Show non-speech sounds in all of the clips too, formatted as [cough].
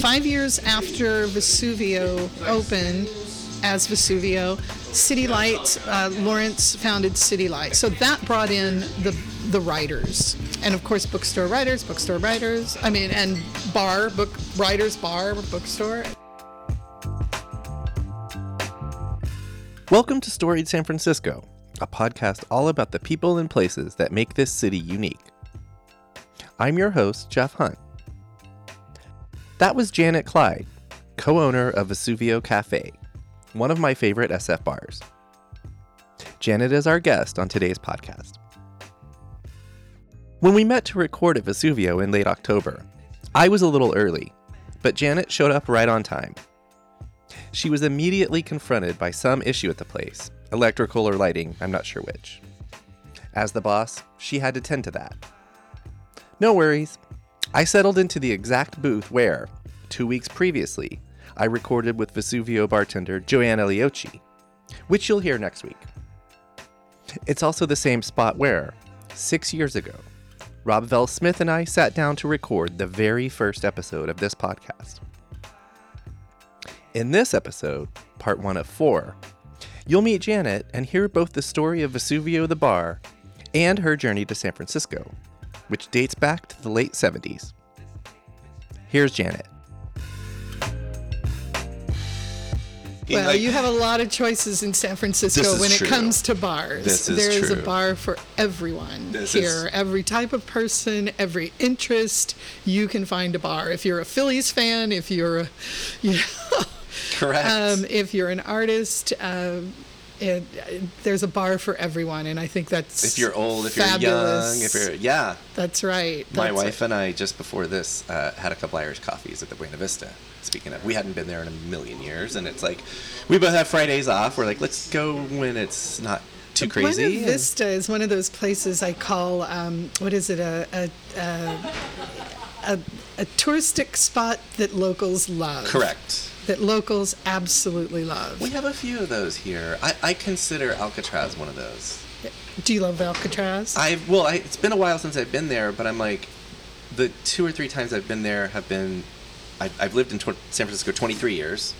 five years after Vesuvio opened as Vesuvio, City Lights, uh, Lawrence founded City Light. So that brought in the the writers, and of course, bookstore writers, bookstore writers. I mean, and bar book writers, bar bookstore. Welcome to Storied San Francisco, a podcast all about the people and places that make this city unique. I'm your host, Jeff Hunt. That was Janet Clyde, co owner of Vesuvio Cafe, one of my favorite SF bars. Janet is our guest on today's podcast. When we met to record at Vesuvio in late October, I was a little early, but Janet showed up right on time. She was immediately confronted by some issue at the place electrical or lighting, I'm not sure which. As the boss, she had to tend to that. No worries. I settled into the exact booth where, two weeks previously, I recorded with Vesuvio bartender Joanne Eliochi, which you'll hear next week. It's also the same spot where, six years ago, Rob Vell Smith and I sat down to record the very first episode of this podcast. In this episode, part one of four, you'll meet Janet and hear both the story of Vesuvio the bar and her journey to San Francisco, which dates back to the late 70s. Here's Janet. Well, Like- you have a lot of choices in San Francisco This is when true. it comes to bars. This is there is a bar for everyone This here. is- Every type of person, every interest, you can find a bar. If you're a Phillies fan, if you're a, [laughs] you know, Correct. um, if you're an artist, um, it, there's a bar for everyone, and I think that's if you're old, if fabulous. you're young, if you're yeah. that's right. My That's wife and I just before this uh, had a couple Irish coffees at the Buena Vista. Speaking of, we hadn't been there in a million years, and it's like we both have Fridays off. We're like, let's go when it's not too crazy. Buena and- Vista is one of those places I call um, what is it a a, a a a touristic spot that locals love. Correct. That locals absolutely love. We have a few of those here. I, I consider Alcatraz one of those. Do you love Alcatraz? I've well, I, it's been a while since I've been there, but I'm like, the two or three times I've been there have been. I, I've lived in tw- San Francisco 23 years.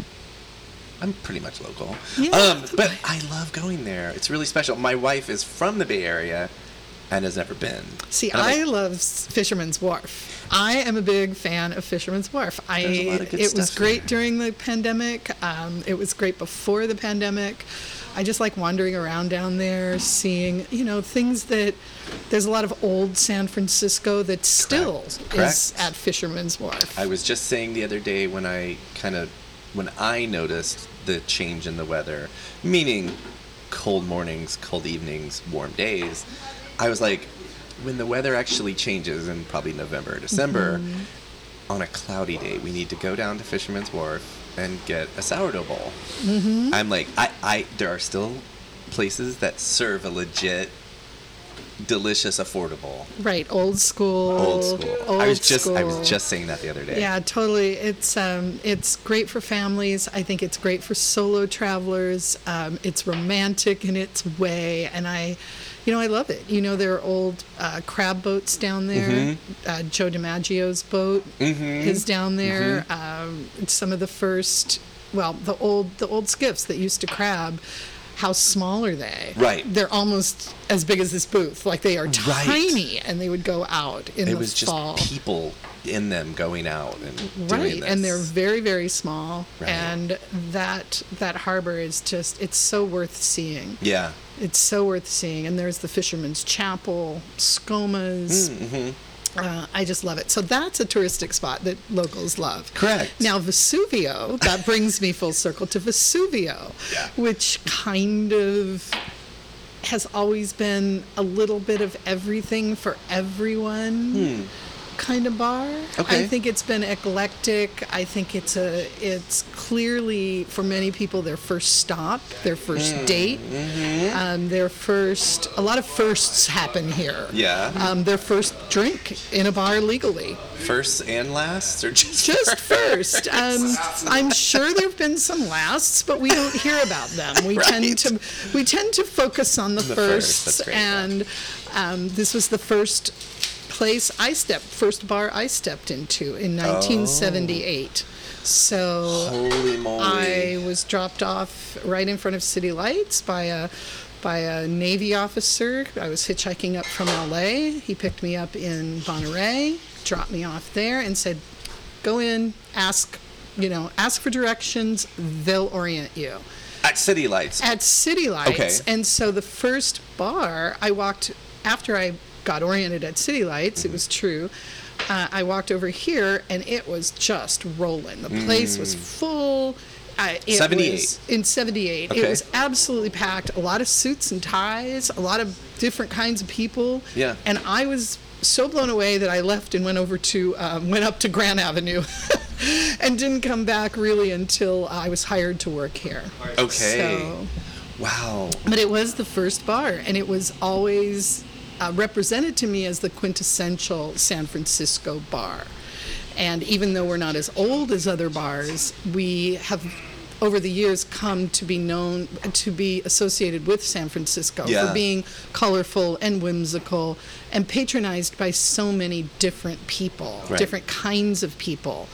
I'm pretty much local. Yeah. Um, but I love going there. It's really special. My wife is from the Bay Area and has never been. See, I'm like, love Fisherman's Wharf. I am a big fan of Fisherman's Wharf. I lot of good it was great there. during the pandemic. Um, it was great before the pandemic. I just like wandering around down there, seeing you know things that there's a lot of old San Francisco that still is Correct. at Fisherman's Wharf. I was just saying the other day when I kind of when I noticed the change in the weather, meaning cold mornings, cold evenings, warm days, I was like, when the weather actually changes in probably November or December, Mm-hmm. on a cloudy day, we need to go down to Fisherman's Wharf and get a sourdough bowl. Mm-hmm. I'm like, I, I, there are still places that serve a legit, delicious, affordable, right, old school. old school. Old I was just, I was just saying that the other day. Yeah, totally. It's um, it's great for families. I think it's great for solo travelers. Um, it's romantic in its way, and I, you know, I love it. You know, there are old uh, crab boats down there. Mm-hmm. Uh, Joe DiMaggio's boat is down there. Um, some of the first, well, the old the old skiffs that used to crab. How small are they? Right. They're almost as big as this booth. Like they are Right. tiny, and they would go out in it the was just people in them going out and doing right and they're very very small Right. and that that harbor is just it's so worth seeing yeah it's so worth seeing and there's the fisherman's chapel Scoma's Mm-hmm. uh, i just love it so that's a touristic spot that locals love Correct. now vesuvio that [laughs] brings me full circle to vesuvio Yeah. which kind of has always been a little bit of everything for everyone kind of bar. Okay. I think it's been eclectic. I think it's a it's clearly for many people their first stop, their first Hmm. date, Mm-hmm. um, their first. A lot of firsts happen here. Yeah. Um, their first drink in a bar legally. First and last, or just Just first. [laughs] Um, I'm sure there have been some lasts, but we don't hear about them. We [laughs] tend to we tend to focus on the, The firsts, yeah. and um, this was the first place I stepped, first bar I stepped into in 1978. So Holy. I was dropped off right in front of City Lights by a by a Navy officer. I was hitchhiking up from LA. He picked me up in Monterey, dropped me off there, and said, "Go in, ask, you know, ask for directions. They'll orient you." At City Lights. At City Lights. Okay. And so the first bar I walked after I got oriented at City Lights, it was true. Uh, I walked over here and it was just rolling. The place was full. Uh, it 78. was in 78. Okay. It was absolutely packed. A lot of suits and ties, a lot of different kinds of people. Yeah. And I was so blown away that I left and went over to um, went up to Grant Avenue, [laughs] and didn't come back really until I was hired to work here. Okay. So, Wow. but it was the first bar, and it was always uh, represented to me as the quintessential San Francisco bar. And even though we're not as old as other bars, we have over the years come to be known to be associated with San Francisco Yeah. for being colorful and whimsical and patronized by so many different people, Right. different kinds of people.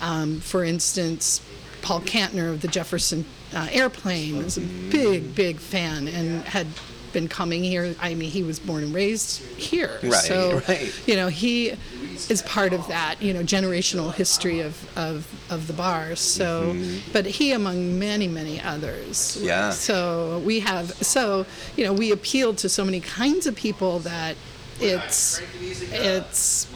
Um, for instance, Paul Kantner of the Jefferson uh, Airplane was a big, big fan and had been coming here. I mean, he was born and raised here. Right, so, right. you know, he is part of that, you know, generational history of, of, of the bar. So, but he among many, many others. Yeah. So we have, so, you know, we appeal to so many kinds of people that it's, it's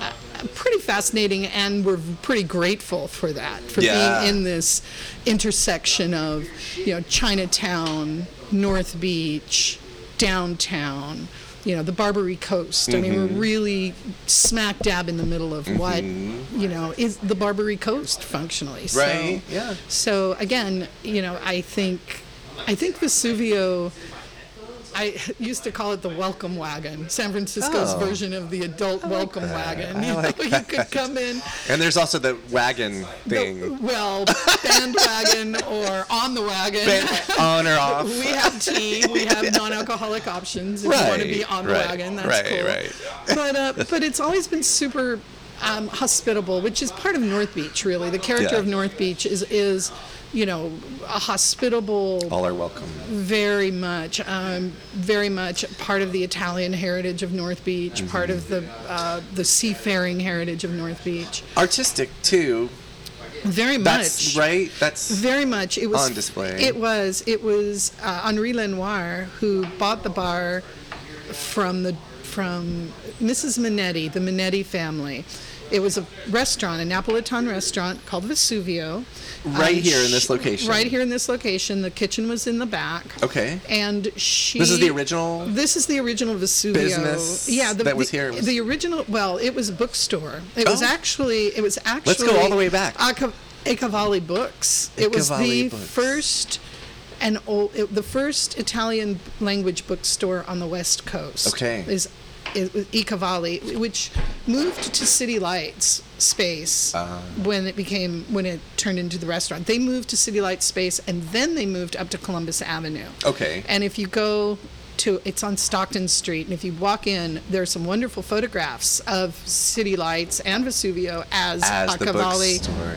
uh, pretty fascinating and we're pretty grateful for that for Yeah. being in this intersection of you know chinatown north beach downtown you know the barbary coast i mean Mm-hmm. we're really smack dab in the middle of what you know is the barbary coast functionally so Right, yeah. so again you know i think i think vesuvio I [laughs] used to call it the welcome wagon, San Francisco's Oh. version of the adult welcome wagon. You, like know, you could come in, And there's also the wagon the- thing. well, bandwagon or on the wagon. On or off. [laughs] we have tea. We have [laughs] non-alcoholic options if you want to be Right, on the right, wagon. That's right, cool. right. But uh, but it's always been super um, hospitable, which is part of North Beach. Really, the character Yeah. of North Beach is is you know a hospitable All are welcome. very much, um, very much part of the Italian heritage of North Beach, part of the uh, the seafaring heritage of North Beach. Artistic too. Very much. That's right. That's Very much. It was On display. It was. It was uh, Henri Lenoir who bought the bar from the from Mrs. Mannetti, the Mannetti family. It was a restaurant, a Napolitan restaurant called Vesuvio. Right Um, here in this location. Right here in this location. The kitchen was in the back. Okay. And she. This is the original This is the original Vesuvio. business Yeah, the, that was the- here. Was- The original. Well, it was a bookstore. It was Oh. actually. It was actually. Let's go all the way back. Aca- Acavalli Books. It was the Books. first and old, it, the first Italian language bookstore on the West Coast. Okay. Is is I Cavalli, which moved to City Lights space Ah. when it became when it turned into the restaurant. They moved to City Lights space and then they moved up to Columbus Avenue. Okay. And if you go to it's on Stockton Street, and if you walk in, there's some wonderful photographs of City Lights and Vesuvio as, As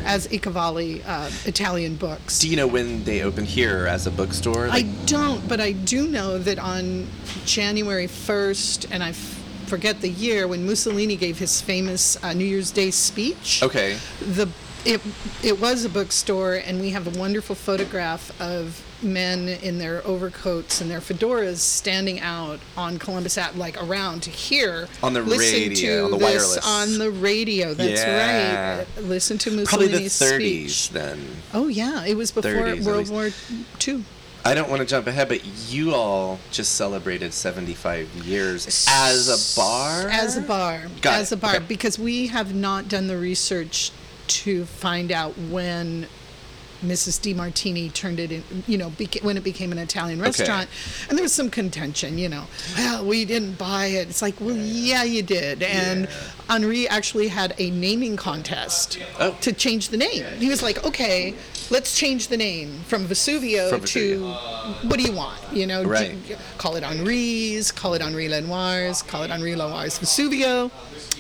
as Icavalli uh, Italian books. Do you know when they opened here as a bookstore? I don't, but I do know that on January 1st, and I f- forget the year, when Mussolini gave his famous uh, New Year's Day speech. okay. The it it was a bookstore, and we have a wonderful photograph of men in their overcoats and their fedoras standing out on Columbus Ave, like around to hear On the listen radio, to on the this wireless. on the radio. That's Yeah. right. Listen to Mussolini's Probably the 30s speech. then. Oh yeah, it was before 30s World. War II. I don't want to jump ahead, but you all just celebrated 75 years as a bar? As a bar. Got as it. a bar. Okay. Because we have not done the research to find out when Mrs. DiMartini turned it in, you know, beca- when it became an Italian restaurant. And there was some contention, you know, well, we didn't buy it. It's like, well, yeah, you did. And Henri actually had a naming contest Oh. to change the name. He was like, okay, let's change the name from Vesuvio, From to what do you want? You know, do- Right. call it Henri's, call it Henri Lenoir's, call it Henri Lenoir's Vesuvio.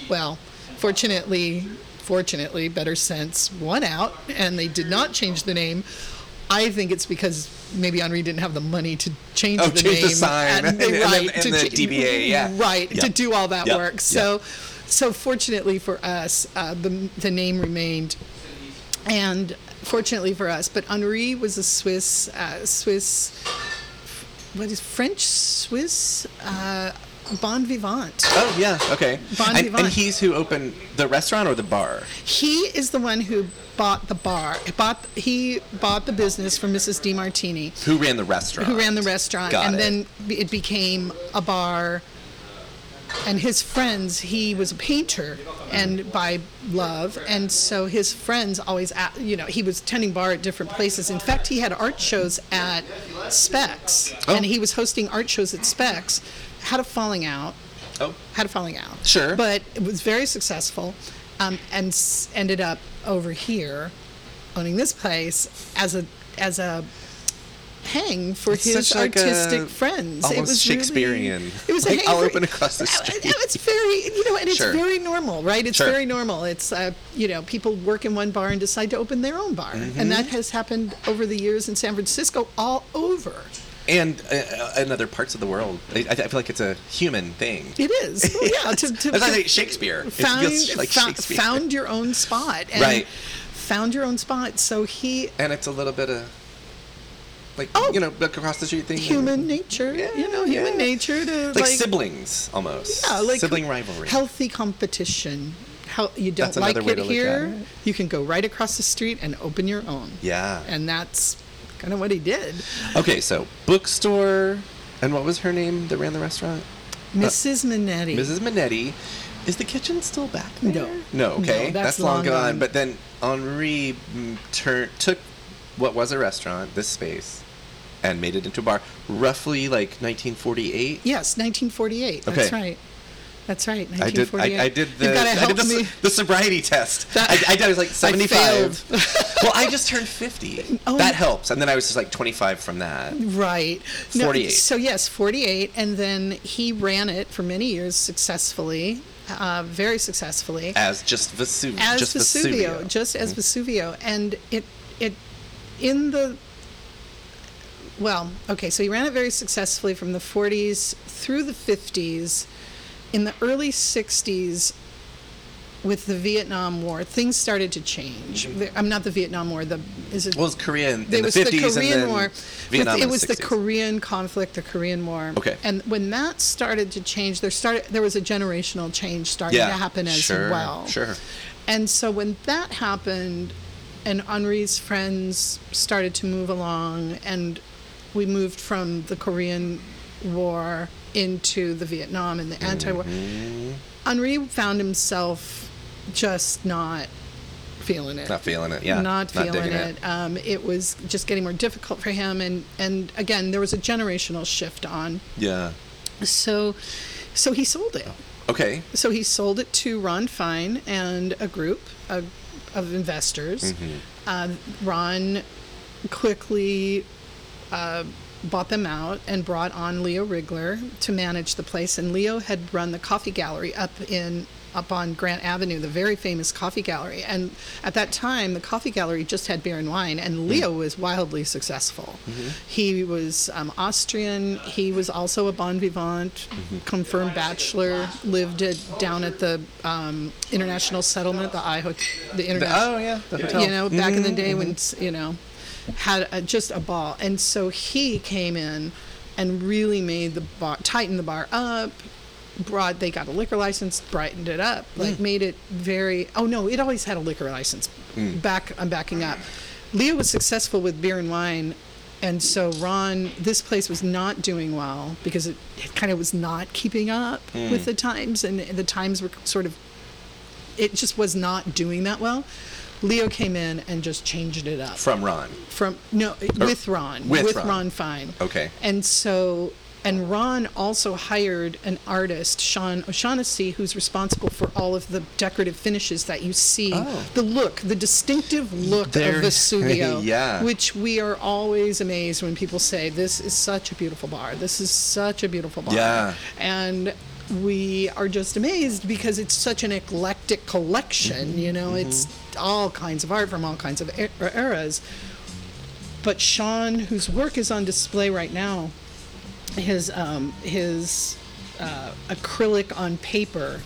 Well, fortunately, fortunately, Better Sense won out, and they did not change the name. I think it's because maybe Henri didn't have the money to change Oh, the change the name, sign, and- [laughs] and- and then- right, and to the cha- DBA, yeah. right, Yeah. to do all that Yeah. work. Yeah. So, so fortunately for us, uh, the the name remained and fortunately for us, but Henri was a Swiss, uh, Swiss, what is French Swiss uh, bon vivant. Oh yeah, okay. Bon and, vivant. and he's who opened the restaurant or the bar? He is the one who bought the bar. Bought he bought the business from Mrs. DiMartini, Who ran the restaurant? who ran the restaurant, Got and it. then it became a bar. And his friends, he was a painter, and by love, and so his friends always, a you know, he was tending bar at different places. In fact, he had art shows at Specs, Oh. and he was hosting art shows at Specs. Had a falling out, Oh, had a falling out. Sure. But it was very successful um, and s- ended up over here owning this place as a as a hang for It's his such like a artistic friends. almost really- Shakespearean. it was a Like, hang I'll for- open across the [laughs] street. It's very, you know, and it's Sure. very normal, right? It's Sure. very normal. It's, uh, you know, people work in one bar and decide to open their own bar. Mm-hmm. And that has happened over the years in San Francisco all over. And uh, in other parts of the world, I, I feel like it's a human thing. It is. [laughs] Well, yeah. To, to, That's to- like Shakespeare. Found, like Shakespeare. found your own spot. And Right. Found your own spot. So he, and it's a little bit of like Oh. you know look across the street thing. human nature, you know, human yeah. nature to like, siblings almost. yeah, like sibling rivalry. healthy competition. How you don't That's like it here, it. you can go right across the street and open your own. Yeah. And that's kind of what he did. Okay, so bookstore, and what was her name that ran the restaurant? Mrs. Mannetti. Mrs. Mannetti. Is the kitchen still back there? No. No, okay. No, that's long, long gone. gone. But then Henri mm, tur- took what was a restaurant, this space, and made it into a bar, roughly like 1948. Yes, 1948. That's right. That's right. I did. 1948. I, I did the. I did the, me. the sobriety test. That- I, I did. I was like 75. failed. [laughs] well, I just turned 50. [laughs] Oh. That helps. And then I was just like 25 from that. Right. 48. so yes, 48, and then he ran it for many years successfully, uh, very successfully. As just Vesu- as just Vesuvio, Vesuvio. just as Vesuvio, and it it in the well, okay, so he ran it very successfully from the 40s through the 50s. In the early 60s, with the Vietnam War, things started to change. Mm-hmm. I'm not the Vietnam War. The is it? Well, it was Korea in, in There the was 50s the Korean and then War. Vietnam it was the 60s. Korean conflict, the Korean War. Okay. And when that started to change, there started there was a generational change starting Yeah, to happen as sure, well. sure. And so when that happened, and Henri's friends started to move along, and we moved from the Korean War into the Vietnam and the anti-war. Mm-hmm. Henri found himself just not feeling it Not feeling it, yeah. not feeling digging it. Um, it was just getting more difficult for him, and and again, there was a generational shift on. Yeah. So, so he sold it. Okay. So he sold it to Ron Fein and a group of, of investors. Mm-hmm. Uh, Ron quickly uh, bought them out and brought on Leo Riegler to manage the place. And Leo had run the coffee gallery up in up on Grant Avenue, the very famous coffee gallery. And at that time, the coffee gallery just had beer and wine, and Leo was wildly successful. He was um, Austrian. He was also a bon vivant, confirmed bachelor. Lived at, down at the um, International Settlement, the I Hotel, the International oh, yeah, the hotel. Mm-hmm, you know, back in the day when, you know, had a, just a ball. And so he came in and really made the bar, tightened the bar up, brought, they got a liquor license, brightened it up, Mm. like made it very, oh no, it always had a liquor license. Mm. Back, I'm backing up. Leo was successful with beer and wine. And so Ron, this place was not doing well because it, it kind of was not keeping up Mm. with the times, and the times were sort of it just was not doing that well. Leo came in and just changed it up From Ron. from no with Ron with Ron. Ron. Fein. Okay. And so and Ron also hired an artist, Shawn O'Shaughnessy, who's responsible for all of the decorative finishes that you see. Oh. The look, the distinctive look There- of Vesuvio. [laughs] Yeah. Which we are always amazed when people say, This is such a beautiful bar. This is such a beautiful bar. Yeah. And we are just amazed because it's such an eclectic collection, Mm-hmm. you know, it's all kinds of art from all kinds of eras. But Shawn, whose work is on display right now, his um, his uh, acrylic on paper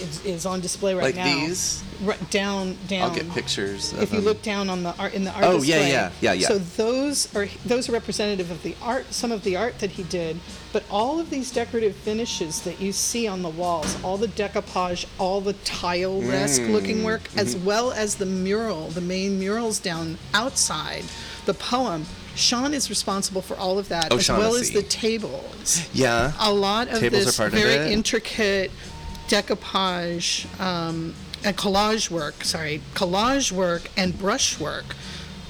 is, is on display right Like now. these? Right, down, down. I'll get pictures. Of If you them. look down on the art in the art Oh, yeah, display, yeah, yeah, yeah. So those are those are representative of the art, some of the art that he did, but all of these decorative finishes that you see on the walls, all the decoupage, all the tile-esque Mm, looking work, as mm-hmm. well as the mural, the main murals down outside, the poem. Shawn is responsible for all of that, as well as the tables Yeah. a lot of Tables this very intricate decoupage um, and collage work, sorry, collage work and brush work.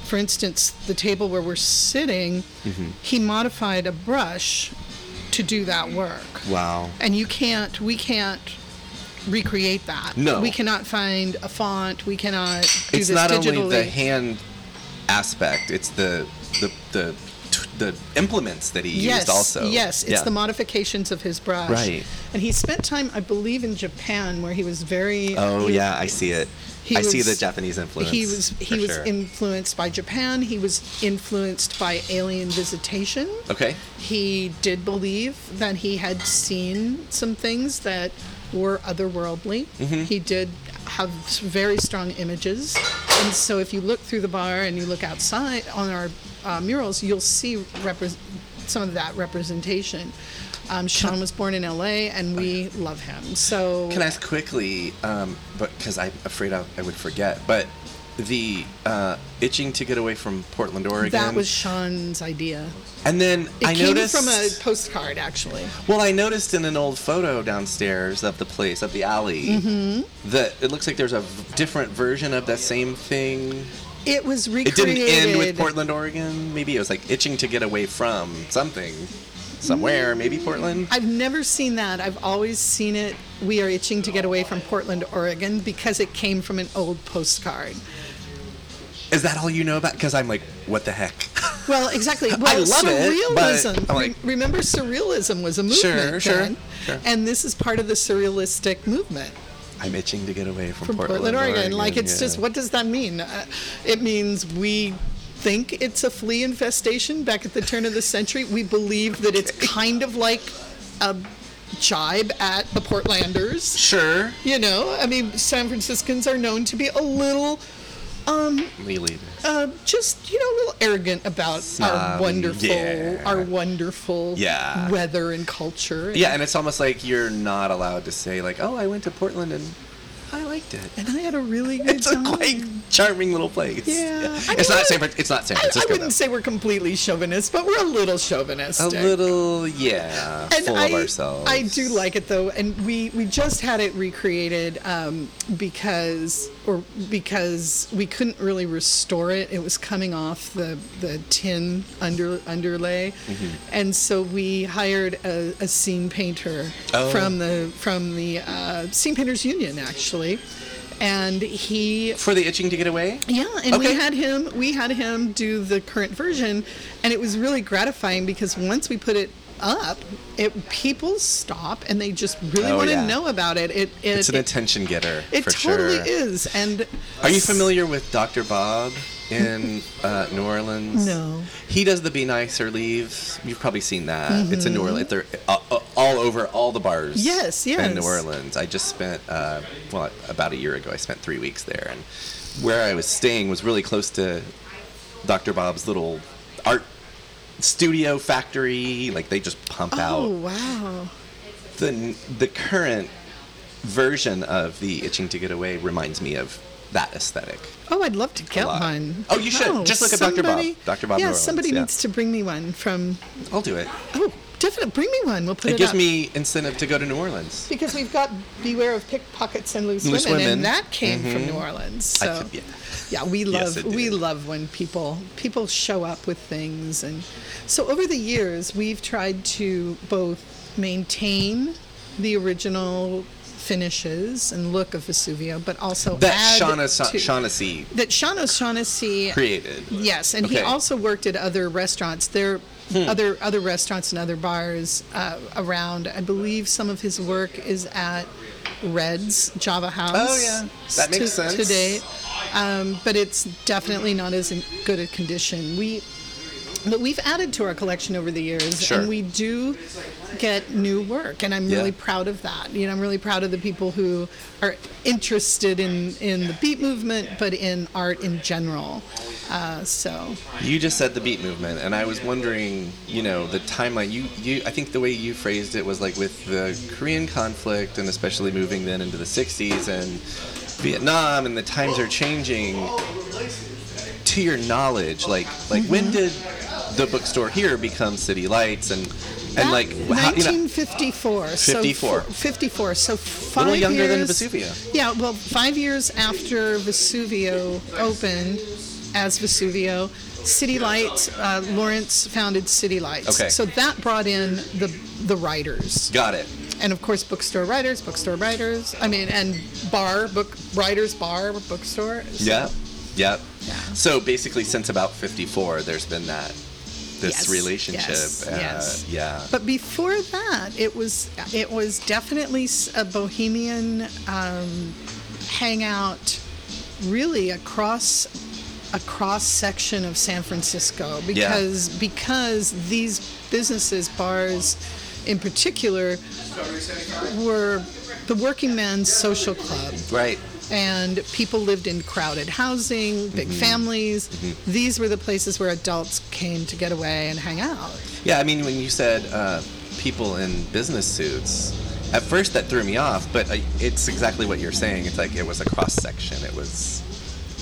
For instance, the table where we're sitting, Mm-hmm. he modified a brush to do that work. Wow. And you can't, we can't recreate that. No. We cannot find a font. We cannot do It's this not only the hand aspect; it's the the the the implements that he yes, used also. Yes, it's Yeah. the modifications of his brush. Right. And he spent time, I believe, in Japan where he was very. Oh yeah, I see it. I see the Japanese influence. He was he was sure. influenced by Japan. He was influenced by alien visitation. Okay. He did believe that he had seen some things that were otherworldly. Mm-hmm. He did have very strong images, and so if you look through the bar and you look outside on our uh, murals, you'll see repre- some of that representation. Um, Shawn was born in L.A. and we love him. So Can I ask quickly, um, but because I'm afraid I, I would forget, but the uh, itching to get away from Portland, Oregon. that was Shawn's idea. and then It I came noticed from a postcard, actually. Well, I noticed in an old photo downstairs of the place, of the alley, Mm-hmm. that it looks like there's a v- different version of that same thing. It was recreated. It didn't end with Portland, Oregon. Maybe it was like itching to get away from something, somewhere. Mm. Maybe Portland. I've never seen that. I've always seen it. We are itching to get away from Portland, Oregon, because it came from an old postcard. Is that all you know about? Because I'm like, what the heck? Well, exactly. [laughs] Well, I love it, but surrealism. Like- Re- remember, surrealism was a movement Sure, sure, then, sure. and this is part of the surrealistic movement I'm itching to get away from, from Portland, Oregon. Like, it's yeah. just what does that mean? Uh, it means we think it's a flea infestation back at the turn of the century. We believe that it's kind of like a jibe at the Portlanders. Sure. You know, I mean, San Franciscans are known to be a little, um, uh, just you know, a little arrogant about our wonderful, yeah. our wonderful Yeah. weather and culture. Yeah, and it's almost like you're not allowed to say like, "Oh, I went to Portland and I liked it." and I had a really [laughs] good It's time. quite charming little place. Yeah. I It's mean, not San. It's not San I, I Francisco. wouldn't say we're completely chauvinist, but we're a little chauvinist. a little, yeah, and full I, of ourselves. I do like it though, and we we just had it recreated um, because or because we couldn't really restore it. It was coming off the the tin under underlay, Mm-hmm. and so we hired a, a scene painter Oh. from the from the uh, scene painters union actually. And he for the itching to get away. yeah, and we had him we had him do the current version and it was really gratifying because once we put it up, it people stop and they just really Oh, want to yeah. know about it. It it, It's an attention getter. it totally sure. is. And Are you familiar with Dr. Bob in uh, New Orleans? No. He does the Be Nice or Leave. You've probably seen that. It's in New Orleans. They're uh, uh, all over all the bars. Mm-hmm. Yes, In New. Orleans. I just spent, uh, well, about a year ago, I spent three weeks there. And where I was staying was really close to Dr. Bob's little art studio factory. Like they just pump Oh out Oh, wow. the the current version of the itching to get away reminds me of that aesthetic. Oh, I'd love to get one. Oh, you should. Oh, Just look at Dr. Bob. Dr. Bob Yeah, Orleans, somebody yeah. needs to bring me one from. I'll do it. Oh, Definitely, bring me one. We'll put it, It gives up. me incentive to go to New Orleans. because we've got beware of pickpockets and loose, Loose women, women. and that came from mm-hmm. New Orleans. I So could- yeah. yeah, we love it we love when people people show up with things, and so over the years we've tried to both maintain the original finishes and look of Vesuvio, but also That Shauna, Shaughnessy that Shawn O'Shaughnessy created. Yes, and he Okay. Hmm. also worked at other restaurants. There, other other restaurants and other bars uh, around. I believe some of his work is at Red's Java House. Oh, yeah. That makes sense. To date, um, but it's definitely not as in good a condition. We. But we've added to our collection over the years, Sure. and we do get new work, and I'm Yeah. really proud of that. You know, I'm really proud of the people who are interested in in the beat movement, but in art in general. Uh, so You just said the beat movement, and I was wondering, you know, the timeline. You, you, I think the way you phrased it was like with the Korean conflict, and especially moving then into the '60s and Vietnam, and the times are changing. To your knowledge, like, like Mm-hmm. when did the bookstore here becomes City Lights, and and That- like how, you know, 1954. 54. So f- 54. So five little younger than Vesuvio. Yeah, well, five years after Vesuvio opened as Vesuvio, City Lights, uh, Lawrence founded City Lights. Okay. So that brought in the the writers. got it. And of course, bookstore writers, bookstore writers. I mean, and bar, book writers, bar, bookstore. So- Yeah, yeah. Yeah. So basically, since about '54, there's been that this Yes, relationship. yes, uh, yes. Yeah. But before that, it was it was definitely a bohemian um, hangout, really across a cross section of San Francisco because because these businesses, bars, in particular, were the working man's social club right. And people lived in crowded housing, big Mm-hmm. families. These were the places where adults came to get away and hang out. Yeah, I mean, when you said uh, people in business suits, at first that threw me off, but uh, it's exactly what you're saying. It's like it was a cross section. It was.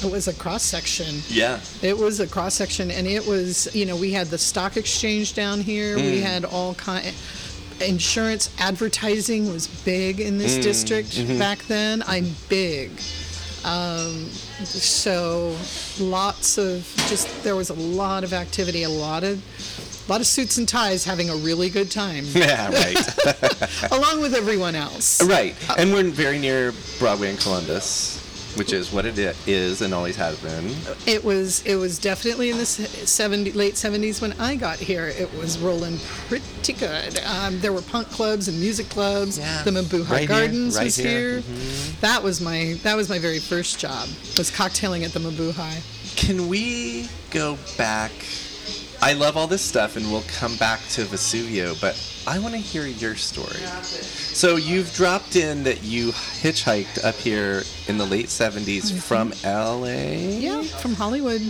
It was a cross section. Yeah. It was a cross section, and it was you know we had the stock exchange down here. Mm. We had all kind. Insurance advertising was big in Mm, this district mm-hmm. back then. I'm big. Um, so lots of just there was a lot of activity, a lot of a lot of suits and ties having a really good time, [laughs] Yeah, right. [laughs] along with everyone else. right. And we're very near Broadway and Columbus, which is what it is and always has been. It was it was definitely in the 70, late 70s when I got here. It was rolling pretty good. Um, there were punk clubs and music clubs. Yeah. The Mabuhay Right here, Gardens right was here. Mm-hmm. here. That was my that was my very first job. Was cocktailing at the Mabuhay. Can we go back? I love all this stuff, and we'll come back to Vesuvio, but I want to hear your story. So you've dropped in that you hitchhiked up here in the late 70s mm-hmm. from LA. Yeah, from Hollywood.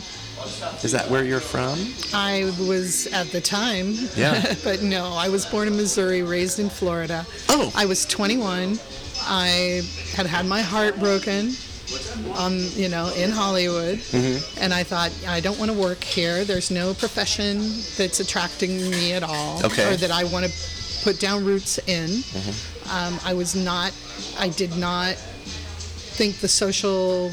Is that where you're from? I was at the time. Yeah. [laughs] but no, I was born in Missouri, raised in Florida. Oh. I was 21. I had had my heart broken on, you know, in Hollywood. Mm-hmm. And I thought, I don't want to work here. There's no profession that's attracting me at all. Okay. Or that I want to put down roots in. Mm-hmm. Um, I was not, I did not think the social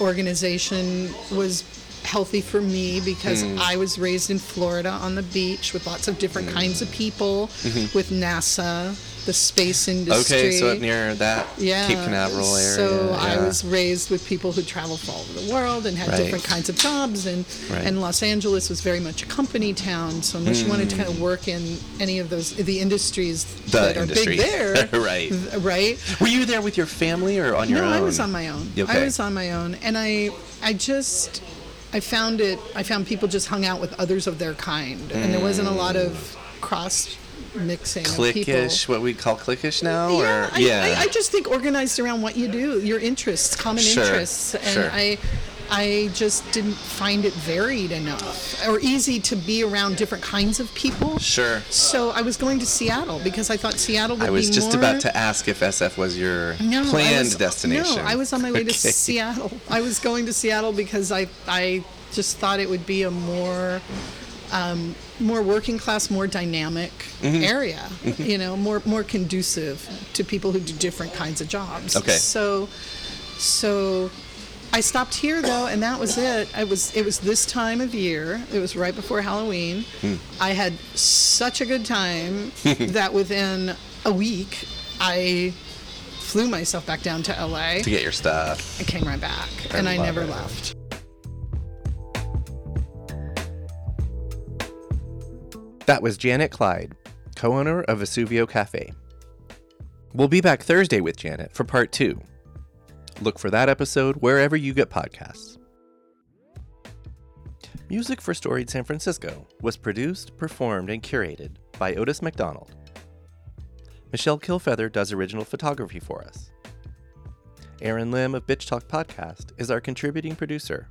organization was healthy for me because Hmm. I was raised in Florida on the beach with lots of different kinds of people, with NASA, the space industry. Okay, so up near that yeah, Cape Canaveral area. So I was raised with people who traveled all over the world and had Right. different kinds of jobs, and Right. and Los Angeles was very much a company town. So unless you wanted to hmm. kind of work in any of those the industries the that industry. are big [laughs] there, right. right? Were you there with your family or on your no, own? No, I was on my own. Okay. I was on my own, and I, I just, I found it. I found people just hung out with others of their kind, and there wasn't a lot of cross mixing of. Clickish, what we call clickish now, Yeah, or I, I, I just think organized around what you do, your interests, common Sure, interests, and sure. I, I just didn't find it varied enough or easy to be around different kinds of people. sure. So I was going to Seattle because I thought Seattle would I was just more about to ask if SF was your no, planned was- destination. No, I was on my way to Seattle. [laughs] I was going to Seattle because I I just thought it would be a more um, more working class, more dynamic Mm-hmm. area. You know, more more conducive to people who do different kinds of jobs. Okay. So, so I stopped here though, and that was it. I was it was this time of year. It was right before Halloween. Hmm. I had such a good time [laughs] that within a week I flew myself back down to LA. To get your stuff. I came right back, I and I never it. left. That was Janet Clyde, co owner of Vesuvio Cafe. We'll be back Thursday with Janet for part two. Look for that episode wherever you get podcasts. Music for Storied San Francisco was produced, performed, and curated by Otis McDonald. Michelle Kilfeather does original photography for us. Aaron Lim of Bitch Talk Podcast is our contributing producer.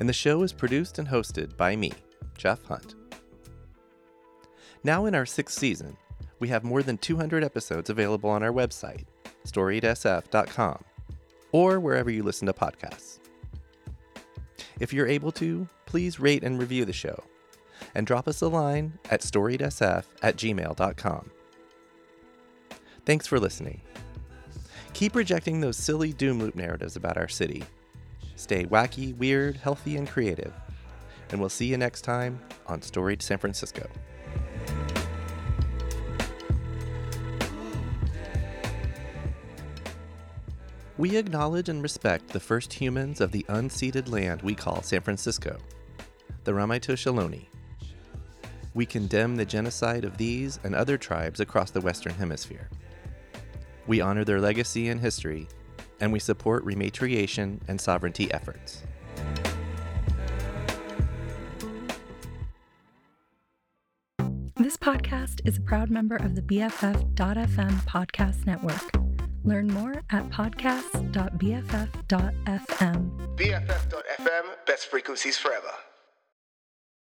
And the show is produced and hosted by me, Jeff Hunt. Now in our sixth season, we have more than 200 episodes available on our website, storiedsf.com, or wherever you listen to podcasts. If you're able to, please rate and review the show, and drop us a line at storiedsf at gmail.com. Thanks for listening. Keep rejecting those silly doom loop narratives about our city. Stay wacky, weird, healthy, and creative. And we'll see you next time on Storied San Francisco. We acknowledge and respect the first humans of the unceded land we call San Francisco, the Ramaytush Ohlone. We condemn the genocide of these and other tribes across the Western Hemisphere. We honor their legacy and history, and we support rematriation and sovereignty efforts. This podcast is a proud member of the BFF.FM podcast network. Learn more at podcasts.bff.fm. BFF.FM, best frequencies forever.